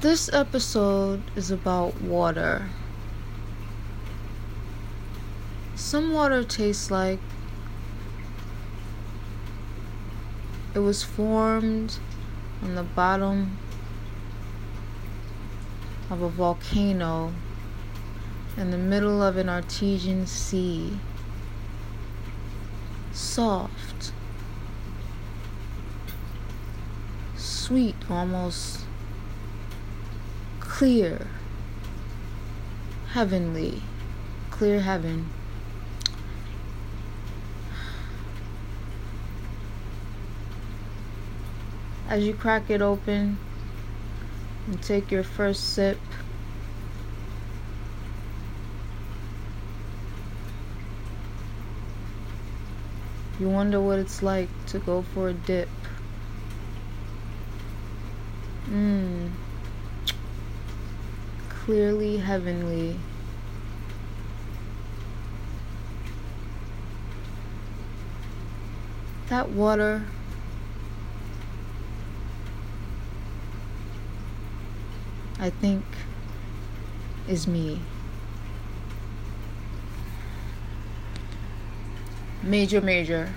This episode is about water. Some water tastes like it was formed on the bottom of a volcano in the middle of an artesian sea. Soft, sweet, almost clear, heavenly, clear heaven. As you crack it open and take your first sip, you wonder what it's like to go for a dip. Mmm. Clearly heavenly. That water I think is me. Major, major.